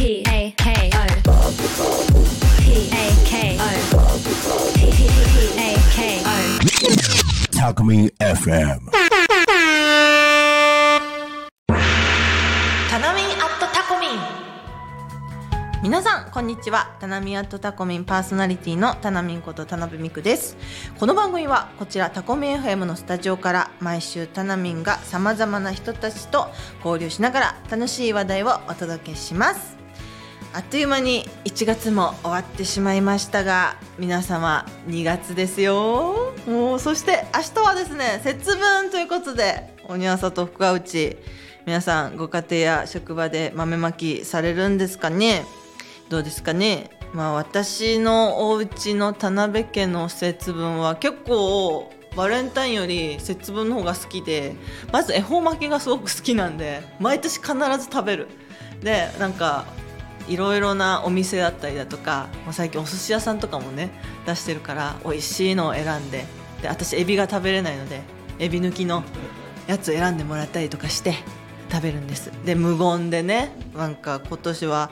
P A K O P A K O P A K O Talk Me FM. タナミンアットタコミン皆さんこんにちは。タナミアットタコミンパーソナリティのタナミンこと田辺美久です。この番組はこちらタコミン FM のスタジオから毎週タナミンがさまざまな人たちと交流しながら楽しい話題をお届けします。あっという間に1月も終わってしまいましたが皆様2月ですよ。もうそして明日はですね節分ということで鬼朝と福は内皆さんご家庭や職場で豆まきされるんですかね。どうですかね。まあ私のお家の田辺家の節分は結構バレンタインより節分の方が好きでまず恵方巻きがすごく好きなんで毎年必ず食べる。でなんかいろいろなお店だったりだとか最近お寿司屋さんとかもね出してるから美味しいのを選んでで私エビが食べれないのでエビ抜きのやつ選んでもらったりとかして食べるんです。で無言でねなんか今年は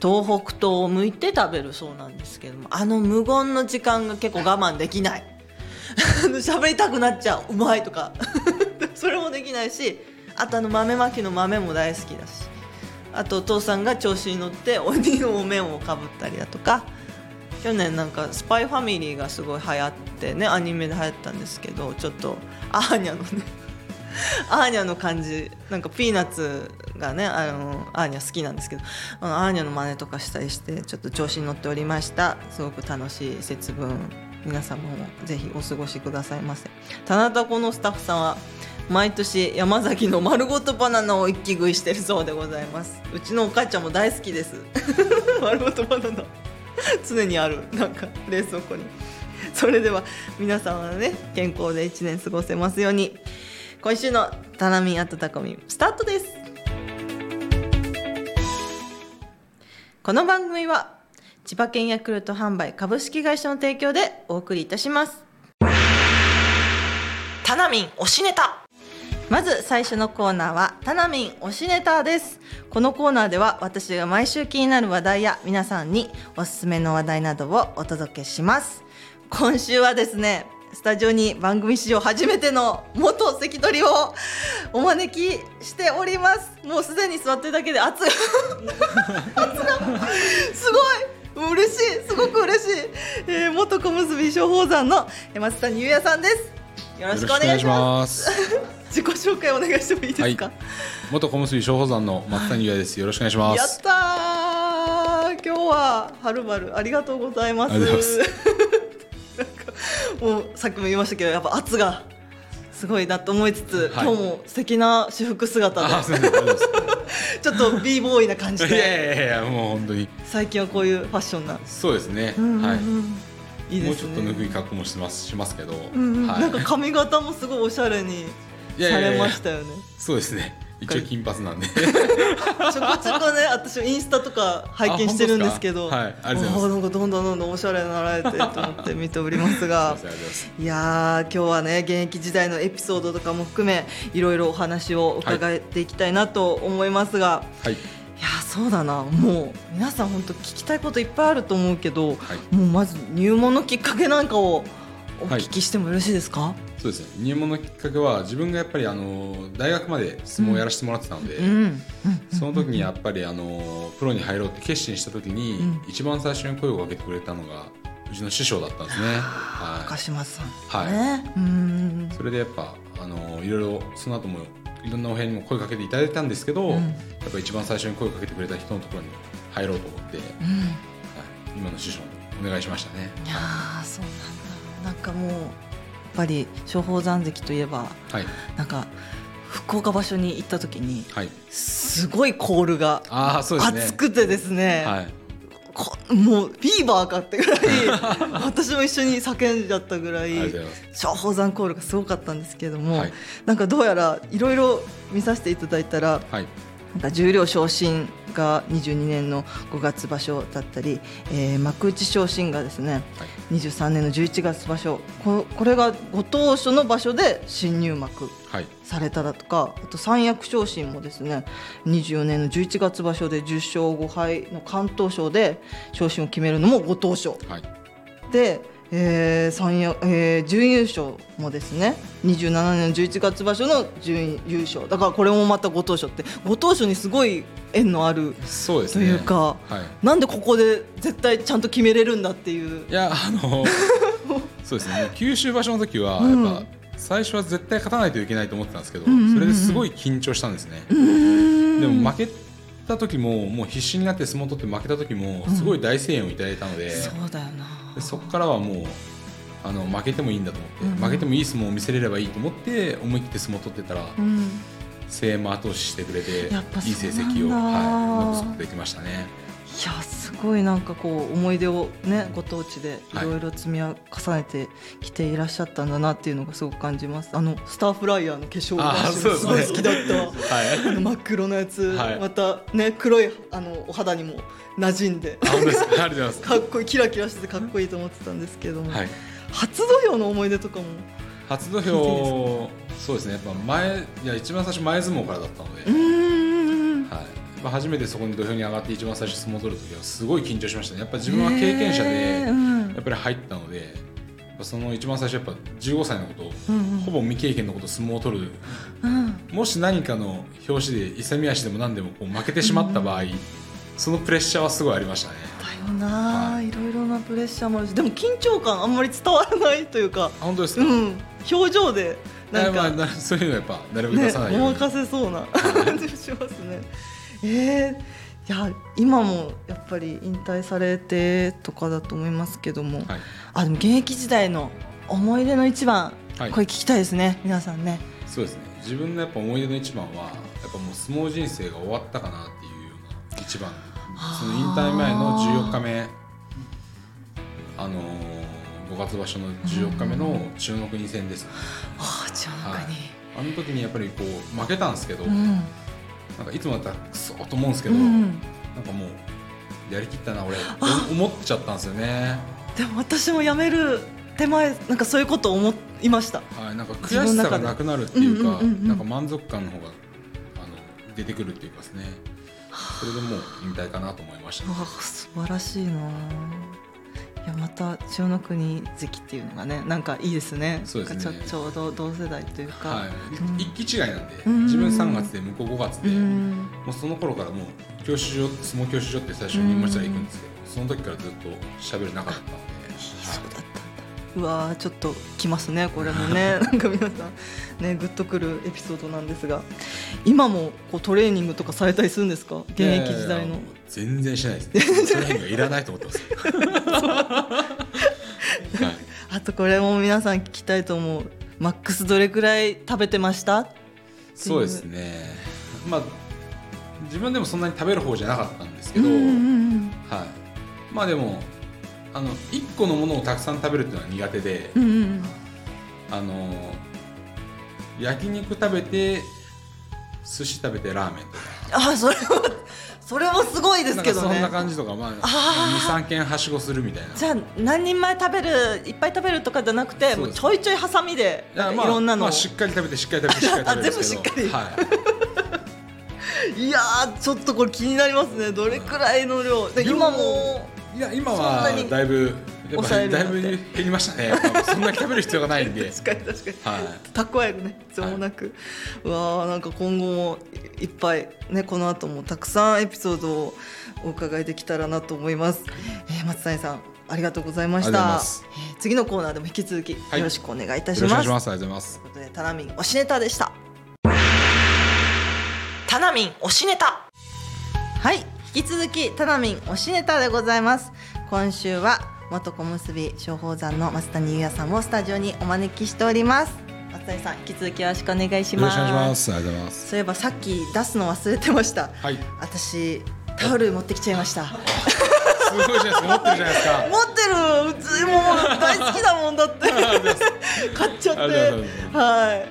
東北東を向いて食べるそうなんですけどもあの無言の時間が結構我慢できない。喋りたくなっちゃう。うまいとか。それもできないしあとあの豆まきの豆も大好きだし。あとお父さんが調子に乗って鬼のお面をかぶったりだとか。去年なんか「スパイファミリー」がすごい流行ってねアニメで流行ったんですけどちょっとアーニャのね アーニャの感じなんかピーナッツがねあのアーニャ好きなんですけどあのアーニャの真似とかしたりしてちょっと調子に乗っておりました。すごく楽しい節分。皆様もぜひお過ごしくださいませ。棚田このスタッフさんは毎年山崎の丸ごとバナナを一気食いしてるそうでございます。うちのお母ちゃんも大好きです。丸ごとバナナ。常にある。なんか冷蔵庫に。それでは皆様はね健康で1年過ごせますように。今週の「タナミンアットタコミン」スタートです。この番組は千葉県ヤクルト販売株式会社の提供でお送りいたします。タナミン推しネタ。まず最初のコーナーはタナミン推しネタです。このコーナーでは私が毎週気になる話題や皆さんにおすすめの話題などをお届けします。今週はですねスタジオに番組史上初めての元関取をお招きしております。もうすでに座ってるだけで熱い熱が すごい嬉しいすごく嬉しい、えー、元小結松鳳山の松谷優也さんですよろしくお願いします。自己紹介お願いしてもいいですか、はい、元小結松鳳山の松谷優也です。よろしくお願いします。やったー。今日ははるばるありがとうございます。ありがとうございなんかもうさっきも言いましたけどやっぱ圧がすごいなと思いつつ、はい。今日も素敵な私服姿で。ちょっと b ボーイな感じいやいでやいやいやもう本当に。最近はこういうファッションな、そうですね、うんうんうん。はいいいね。もうちょっとぬい格好もしてますしますけど、うんうん。はい、なんか髪型もすごいおしゃれにされましたよね。そうですね。一応金髪なんで。ちょこちょこね私インスタとか拝見してるんですけど。はいありがとうございます。なんかどんどんどんどんおしゃれになられてと思って見ておりますが。いやー今日はね現役時代のエピソードとかも含めいろいろお話を伺っていきたいなと思いますが、はいい、やーそうだな。もう皆さん本当聞きたいこといっぱいあると思うけど、はい。もうまず入門のきっかけなんかをお聞きしてもよろしいですか、そうですね。入門のきっかけは自分がやっぱりあの大学まで相撲をやらせてもらってたので、うん。うん。その時にやっぱりあのプロに入ろうって決心した時に、うん。一番最初に声をかけてくれたのがうちの師匠だったんですね。は高島さん、はい。ねうん。い、それでやっぱあのいろいろその後もいろんなお部屋にも声かけていただいたんですけど、うんやっぱ一番最初に声かけてくれた人のところに入ろうと思って、はい、うん今の師匠にお願いしましたね。いやーそうなんだなんかもうやっぱり松鳳山関といえばはいなんか福岡場所に行った時にはい。すごいコールが。熱くてですね、はい。こもうフィーバーかってぐらい 私も一緒に叫んじゃったぐらいありがとうございます。松鳳山コールがすごかったんですけども、はい。なんかどうやらいろいろ見させていただいたらはい。なんか重量昇進が22年の5月場所だったり、えー幕内昇進がですね、はい。23年の11月場所ここれがご当所の場所で新入幕はいされただとかあと三役昇進もですね24年の11月場所で10勝5敗の関東賞で昇進を決めるのもご当賞はい。で、えー三役えー準優勝もですね27年の11月場所の準優勝。だからこれもまたご当賞ってご当賞にすごい縁のあるとそうですね。いうか、はい。なんでここで絶対ちゃんと決めれるんだっていう。いやあの そうですね。九州場所の時はやうん。っぱ最初は絶対勝たないといけないと思ってたんですけど、それですごい緊張したんですね、でも負けた時ももう必死になって相撲を取って負けた時もすごい大声援をいただいたので、そうだよな。でそこからはもうあの負けてもいいんだと思って、負けてもいい相撲を見せれればいいと思って思い切って相撲を取ってたら、うん。声援も後押ししてくれていい成績を、はい、残すことができましたね。ごいなんかこう思い出をねご当地でいはい。ろいろ積み重ねてきていらっしゃったんだなっていうのがすごく感じます。あのスターフライヤーの化粧がすごい好きだった。はい。あの真っ黒のやつ、はい。またね黒いあのお肌にも馴染んで。か？っこいいキラキラしててかっこいいと思ってたんですけども、はい、初土俵の思い出とかも。初土俵そうですね。やっぱ前いや一番最初前相撲からだったので、まあ、初めてそこに土俵に上がって一番最初相撲を取る時はすごい緊張しましたね。やっぱ自分は経験者へでやっぱり入ったのでその一番最初やっぱ15歳のことを、うんうん。ほぼ未経験のことを相撲を取る。うん。もし何かの表紙で勇み足でも何でもこう負けてしまった場合、そのプレッシャーはすごいありましたね。だよな、、はい。ろいろなプレッシャーもあるしでも緊張感あんまり伝わらないというかあ本当ですか、うん。表情でなんか、まあなそういうのはやっぱなるべくね出さないように、ごまかせそうな感じしますね。えー、いや今もやっぱり引退されてとかだと思いますけども、はい。あでも現役時代の思い出の一番、はい。これ聞きたいですね皆さんね。そうですね。自分のやっぱ思い出の一番はやっぱもう相撲人生が終わったかなっていうような一番。その引退前の14日目。あのー、5月場所の14日目の千代の国戦です。ね、ああじゃあはい。なんかに、あの時にやっぱりこう負けたんですけど、うんなんかいつもだったらクソと思うんですけど、うん、なんかもうやりきったな俺。思っちゃったんですよね。でも私も辞める手前なんかそういうことを思いました。はい、なんか悔しさがなくなるっていうか、うんうんなんか満足感の方があの出てくるっていうかですね。それでもう引退かなと思いました。うわ素晴らしいないやまた千代の国関っていうのがねなんかいいですね。そうですね。ちょうど同世代というか、はい、うん。一期違いなんで、うん。自分3月で向こう5月で、もうん。うその頃からもう教習所相撲教習所って最初に入門したら行くん。ですけど、その時からずっと喋る仲だった。ので、そうだったうわーちょっときますねこれもね なんか皆さんねグッとくるエピソードなんですが今もこうトレーニングとかされたりするんですか？現役時代の全然しないです、ね。トレーニングはいらないと思ってます。はい あとこれも皆さん聞きたいと思うマックスどれくらい食べてました？そうですね。まあ自分でもそんなに食べる方じゃなかったんですけど、うんうんうんはい。まあでもあの一個のものをたくさん食べるっていうのは苦手で、うんうんうん。あの焼肉食べて寿司食べてラーメンとか。あそれはそれもすごいですけどね。そんな感じとか、まあ、あ二三軒はしごするみたいな。じゃあ何人前食べるいっぱい食べるとかじゃなくてもうちょいちょいハサミでいろんなのを。まあ、しっかり食べてしっかり食べてしっかり食べるんですけど。あ 全部しっかはい。やーちょっとこれ気になりますね。どれくらいの量。で今もい、いや今はにだいぶやっぱだいぶ減りましたね。そんなに食べる必要がないんで。確かに確かに。はい。蓄えるね。必要もなく、うわーなんか今後もいっぱいねこの後もたくさんエピソードをお伺いできたらなと思います、えー松谷さんありがとうございました。次のコーナーでも引き続きよはい。ろしくお願いいたしよろしくおます、願いします。ありがとうございます。ということでタナミン推しネタ。でしたタナミン推しネタ。はい引き続きタナミン推しネタでございます。今週は元小結松鳳山の松谷優也さんをスタジオにお招きしております。松谷さん引き続きよろしくお願いします。よろしくお願いします。ありがとうございます。そういえばさっき出すの忘れてました。はい。私タオル持ってきちゃいました。すごいじゃないですか。持ってる。じゃないですか持ってるうちもう大好きだもんだって。買っちゃって。はい。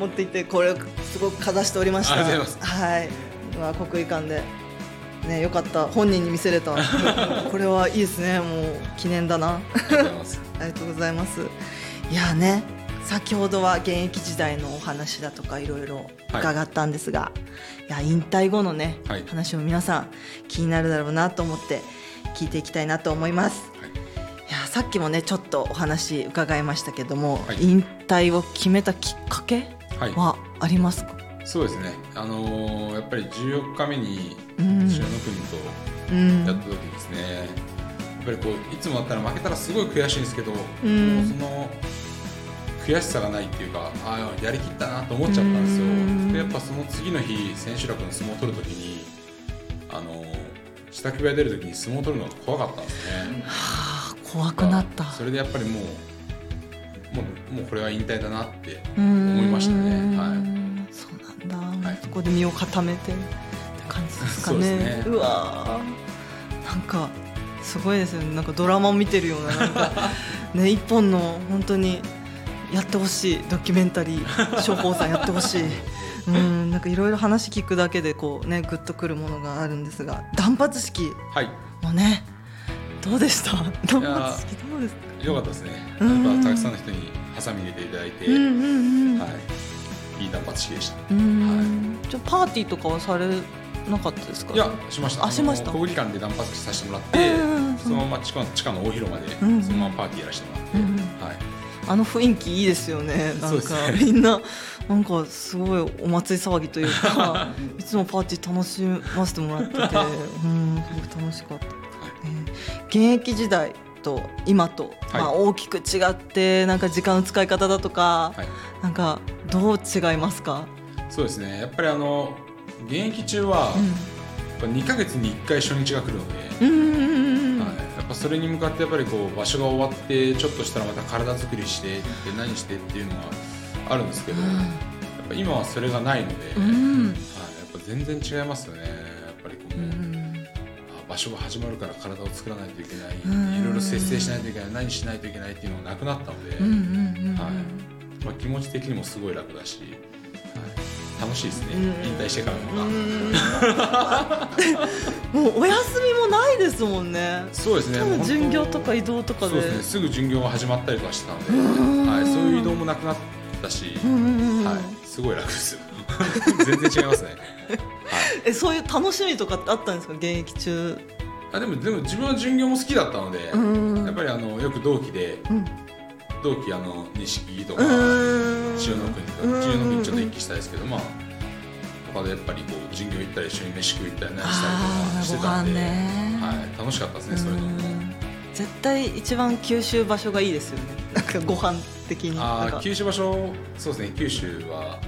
持っていてこれをすごくかざしておりました。はい、うわ国技館でねよかった。本人に見せれた。これはいいですね。もう記念だな。ありがとうございます。いやね先ほどは現役時代のお話だとかいろい。ろ伺ったんですが、い、や引退後のね、はい。話も皆さん気になるだろうなと思って聞いていきたいなと思います。はい。いやさっきもねちょっとお話伺いましたけども、はい。引退を決めたきっかけはい。はありますか、そうですね。あのーやっぱり14日目にうん。千代の国とうん。やった時ですね、やっぱりこういつもだったら負けたらすごい悔しいんですけど、うその悔しさがないっていうかああやりきったなと思っちゃったんですよ、うん。でやっぱその次の日千秋楽の相撲を取る時にあの支度部屋出る時に相撲を取るのが怖かったんですね。はあ怖くなった。それでやっぱりもうもうもうこれは引退だなって思思いましたね。はいはいそこで身を固めてって感じですかね。そうね。うわー。なんかすごいですよね。なんかドラマを見てるようななんか ね一本の本当にやってほしい。ドキュメンタリー商法さんやってほしい。うんなんかいろいろ話聞くだけでこうねグッとくるものがあるんですが断髪式はい。もねどうでした？断髪式どうですか？よかったですね。うん。やっぱたくさんの人にハサミ入れていただいて、うんうんうん、はい、いい断髪式でした。うん。じゃあパーティーとかはされなかったですか？いやしました。あしました。の小売館で断髪式させてもらって、うんそのまま地下の地下の大広間で、うんそのままパーティーやらせてもらって、うんはい、あの雰囲気いいですよね。なんか、そうですね。みんななんかすごいお祭り騒ぎというか いつもパーティー楽しませてもらってて うんすごい楽しかった、ね現役時代と今と、はい。まあ、大きく違ってなんか時間の使い方だとか、はい、なんかどう違いますか、そうですね。やっぱりあの現役中は、やっぱ2ヶ月に1回初日が来るので、うん、うんうんうんはい、やっぱそれに向かってやっぱりこう場所が終わってちょっとしたらまた体作りしてで何してっていうのがあるんですけど、やっぱ今はそれがないので、うはい、やんっぱ全然違いますよね所が始まるから体を作らないといけない、うん。いろいろ節制しないといけない何しないといけないっていうのがなくなったので、まあ、気持ち的にもすごい楽だし、はい、楽しいですね、うん。引退してからの もうお休みもないですもんね。そうですね。巡業とか移動とかで。そうですね。すぐ巡業が始まったりとかしてたので、うん。はい、そういう移動もなくなったし、はい、すごい楽ですよ。全然違いますね、はい、えそういう楽しみとかってあったんですか？現役中。あでもでも自分は巡業も好きだったので、うん。やっぱりあのよく同期でうん。同期あの錦木とか、うん。千代の国とか千代の国ちょっと一気したいですけど、まあ他でやっぱりこう巡業行ったり一緒に飯食い行ったり何したりとかしてたんで、はい、楽しかったですねそういうのも。うん。絶対一番九州場所がいいですよね。なんかご飯的にあー九州場所そうですね九州は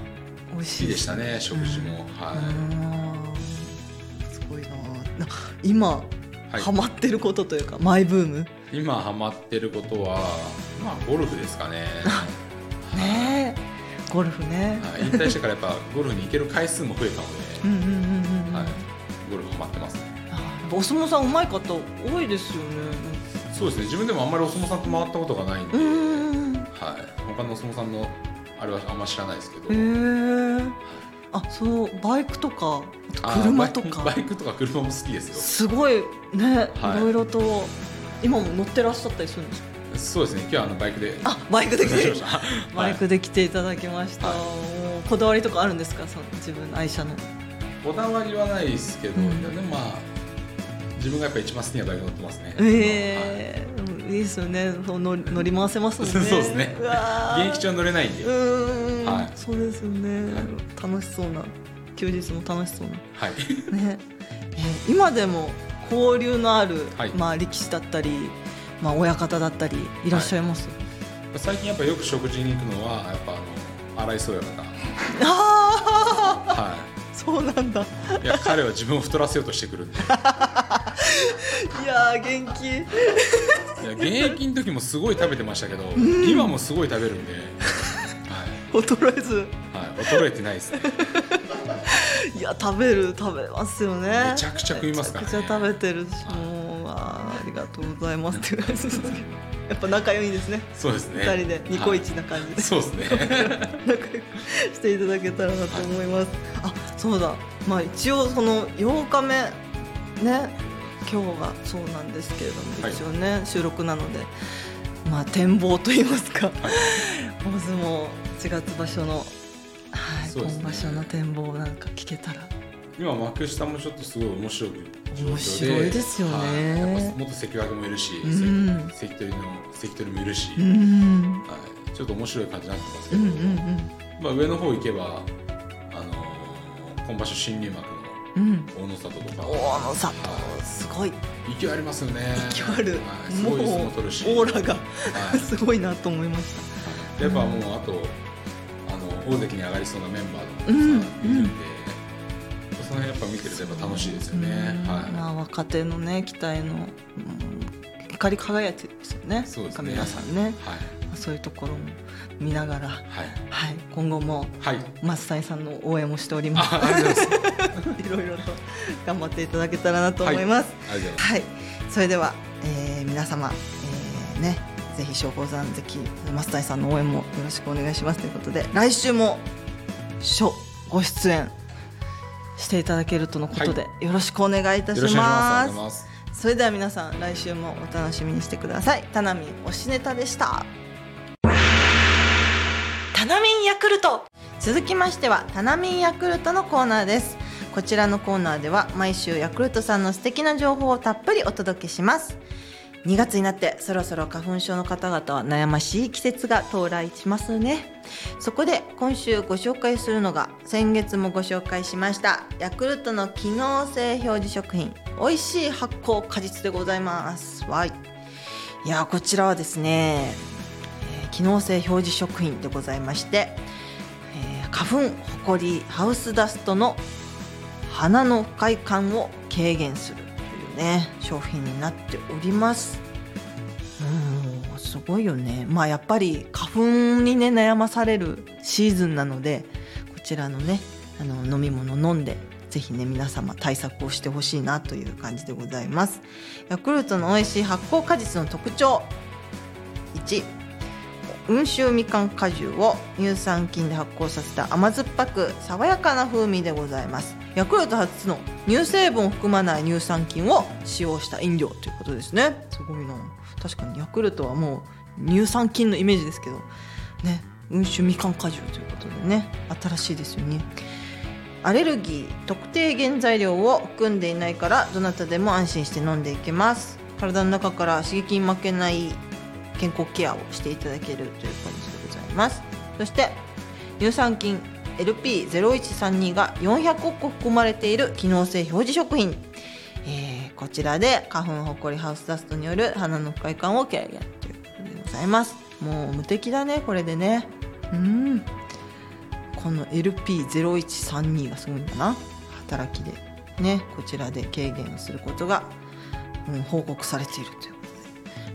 美味しい。でしたね食事も、はい、うんすごいな。な今、はい。ハマってることというかマイブーム？今ハマってることはまあゴルフですかね。ねえ。ゴルフね。はい、引退してからやっぱゴルフに行ける回数も増えたので、ゴルフハマってますお相撲さん上手い方多いですよね。そうですね。自分でもあんまりお相撲さんと回ったことがないんで。はい、他のお相撲さんのあれはあんま知らないですけど。あ、そうバイクとか車とか。バイクとか車も好きですよ。すごいね、はい。いろいろと今も乗ってらっしゃったりするんですか？そうですね。今日はあのバイクで。あ、バイクで来て。来ました。バイクで来ていただきました。はい。こだわりとかあるんですか、その自分の愛車の。こだわりはないですけど、うん。でもまあ自分がやっぱ一番好きなバイク乗ってますね、ええい。いですよね。そう乗り乗り回せますもんね。そうですね。現役中は乗れないんで、うーん、はい。そうですよね、楽しそうな休日も楽しそうな。はい。ね、えー今でも交流のある、はい。まあ力士だったり、まあ親方だったりいらっしゃいます？最近やっぱよく食事に行くのはやっぱあの荒井宗親方。ああ、はそうなんだ。いいや彼は自分を太らせようとしてくるんで いやー元気。いや現役の時もすごい食べてましたけど、今もすごい食べるんで、衰えず。はいはい、衰えてないですね いや食べる食べますよね。めちゃくちゃ食いますからねめちゃくちゃ食べてるし、もうあーありがとうございますっていう感じですけど。やっぱ仲良いですね。そうですね二人でニコイチはな感じで。いそうですね仲良くしていただけたらなと思います。あ、そうだ。まあ一応その8日目ね、今日がそうなんですけれども、はい一応ね収録なので。まあ展望といいますか、大相撲1月場所の、はいね。今場所の展望なんか聞けたら。今幕下もちょっとすごい面白い面白いですよね。はい。やっぱ元関脇もいるし、うん。関取の関取もいるし、うん。はい、ちょっと面白い感じになってますけど、うんうん。まあ、上の方行けば、あのー今場所新入幕のうん。うん大野里とか。大野里。すごい。勢いありますよね。勢いある、はい、すもうオーラがはい。すごいなと思いました。やっぱもうあとあの大関に上がりそうなメンバーとかうん。その辺やっぱ見てるとやっぱ楽しいですよね、まあ若手のね期待の、うん、光り輝いてるんですよね。そうですね。皆さんね。はい。そういうところも見ながら、はい。はい、今後もはい。松谷さんの応援もしております いろいろと頑張っていただけたらなと思います。ありがとうございはい、それでは、えー皆様、えーね、ぜひ松鳳山関増谷さんの応援もよろしくお願いしますということで、来週もしょご出演していただけるとのことで、よろしくお願いいたしま。す。それでは皆さん来週もお楽しみにしてください。タナミン推しネタでした。タナミンヤクルト続きましてはタナミンヤクルトのコーナーですこちらのコーナーでは毎週ヤクルトさんの素敵な情報をたっぷりお届けします。2月になってそろそろ花粉症の方々は悩ましい季節が到来しますね。そこで今週ご紹介するのが先月もご紹介しましたヤクルトの機能性表示食品美味しい発酵果実でございます。わい。いやーこちらはですね、えー機能性表示食品でございまして、えー花粉ほこりハウスダストの鼻の不快感を軽減するというね商品になっております。うんすごいよね。まあやっぱり花粉にね悩まされるシーズンなのでこちらのねあの飲み物飲んでぜひね皆様対策をしてほしいなという感じでございます。ヤクルトの美味しい発酵果実の特徴。1温州みかん果汁を乳酸菌で発酵させた甘酸っぱく爽やかな風味でございます。ヤクルト初の乳成分を含まない乳酸菌を使用した飲料ということですね。すごいな。確かにヤクルトはもう乳酸菌のイメージですけど。ね。温州みかん果汁ということでね。新しいですよね。アレルギー特定原材料を含んでいないからどなたでも安心して飲んでいけます。体の中から刺激に負けない健康ケアをしていただけるという感じでございます。そして乳酸菌 LP0132 が400億含まれている機能性表示食品、えーこちらで花粉ほこりハウスダストによる鼻の不快感を軽減ということでございます。もう無敵だねこれでね。うん。この LP0132 がすごいんだな？働きでねこちらで軽減することが、うん、報告されているという。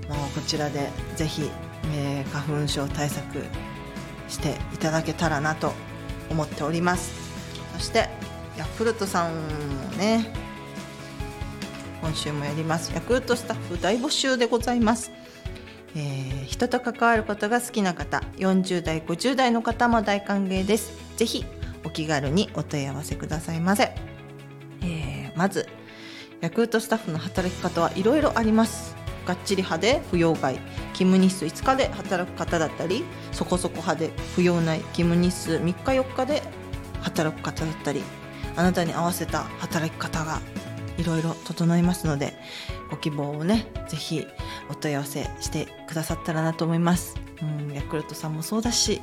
もうこちらでぜひ、えー花粉症対策していただけたらなと思っております。そしてヤクルトさんもね今週もやります。ヤクルトスタッフ大募集でございます。えー人と関わることが好きな方40代50代の方も大歓迎です。ぜひお気軽にお問い合わせくださいませ、えーまずヤクルトスタッフの働き方はいろいろあります。がっちり派で不要外勤務日数5日で働く方だったりそこそこ派で不要ない勤務日数3日4日で働く方だったりあなたに合わせた働き方がいろいろ整いますのでご希望をねぜひお問い合わせしてくださったらなと思います、うん、ヤクルトさんもそうだし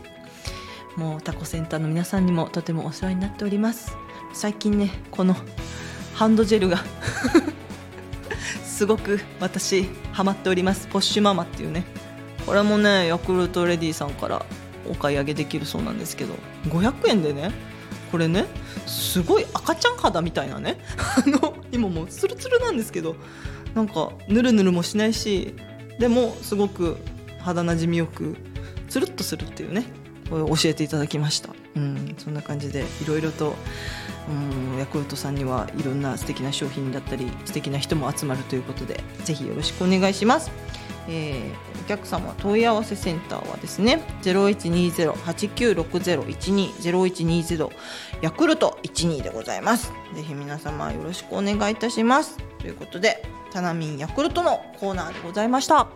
もうタコセンターの皆さんにもとてもお世話になっております。最近ねこのハンドジェルがすごく私ハマっております。ポッシュママっていうね。これもねヤクルトレディさんからお買い上げできるそうなんですけど。500円でねこれねすごい赤ちゃん肌みたいなね。あの今もうツルツルなんですけどなんかぬるぬるもしないしでもすごく肌なじみよくつるっとするっていうねこれ教えていただきました、うん、そんな感じでいろろと、うん、ヤクルトさんにはいろんな素敵な商品だったり素敵な人も集まるということでぜひよろしくお願いします、えーお客様問い合わせセンターはですね0120-896012 0120ヤクルト12でございます。ぜひ皆様よろしくお願いいたします。ということでタナミンヤクルトのコーナーでございました。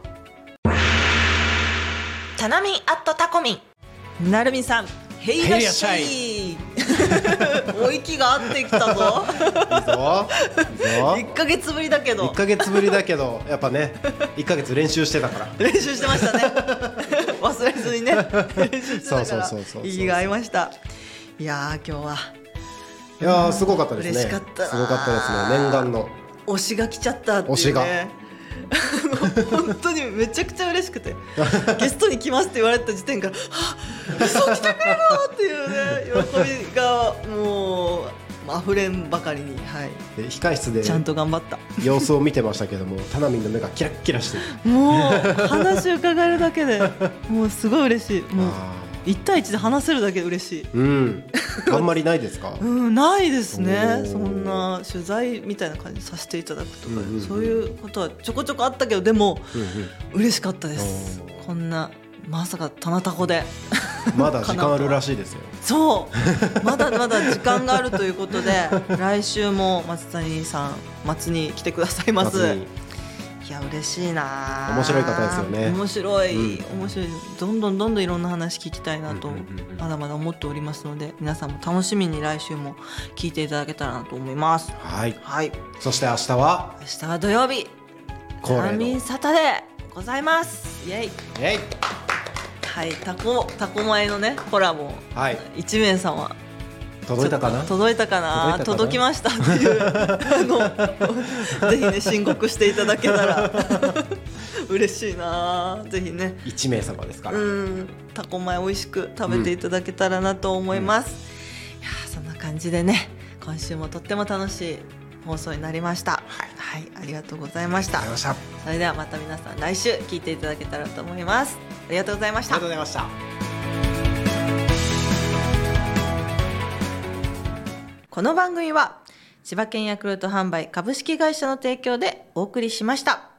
タナミンアットタコミン。なるみさんへいらっしゃい お息が合ってきたぞ。いいぞ。いいぞ。1ヶ月ぶりだけど。1ヶ月ぶりだけどやっぱね1ヶ月練習してたから。練習してましたね。忘れずにね。練習してたからそうそう。そうそうそう息が合いました。いやー今日は。いやーすごかったですね。嬉しかったなすごかったですね。念願の。推しが来ちゃったっていうね。推しが本当にめちゃくちゃ嬉しくてゲストに来ますって言われた時点から「はっそう来てくれるの!」っていうね喜びがもう溢れんばかりに、はい、で控室でちゃんと頑張った。様子を見てましたけどもタナミンの目がキラッキラしてる。もう話伺えるだけでもうすごい嬉しい。もうあ1対1で話せるだけで嬉しい。ーうん。あんまりないですか？うん、ないですね。そんな取材みたいな感じさせていただくとか、うんうんうん。そういうことはちょこちょこあったけどでもうん嬉しかったです。こんなまさか棚タコで。うんまだ 時間あるらしいですよ。そう。まだまだ時間があるということで来週も松谷さん松に来てくださいますいや嬉しいな。面白い方ですよね。面白い、うん。面白い。どんどんどんどんいろんな話聞きたいなとまだまだ思っておりますので皆さんも楽しみに来週も聞いていただけたらなと思います。はい。はい。そして明日は？明日は土曜日。恒例タミンのサタデーございます。イエイ。えいはい。タコタコ前のねコラボ。はい。1名様届いたかな？届いたかな？届きましたっていう。あのぜひね申告していただけたら。嬉しいな。ぜひね。1名様ですから。うんタコ米美味しく食べていただけたらなと思います、いやーそんな感じでね今週もとっても楽しい放送になりました。はい、ありがとうございました。ありがとうございました。あそれではまた皆さん来週聞いていただけたらと思います。ありがとうございました。りがとうございましたこの番組は千葉県ヤクルト販売株式会社の提供でお送りしました。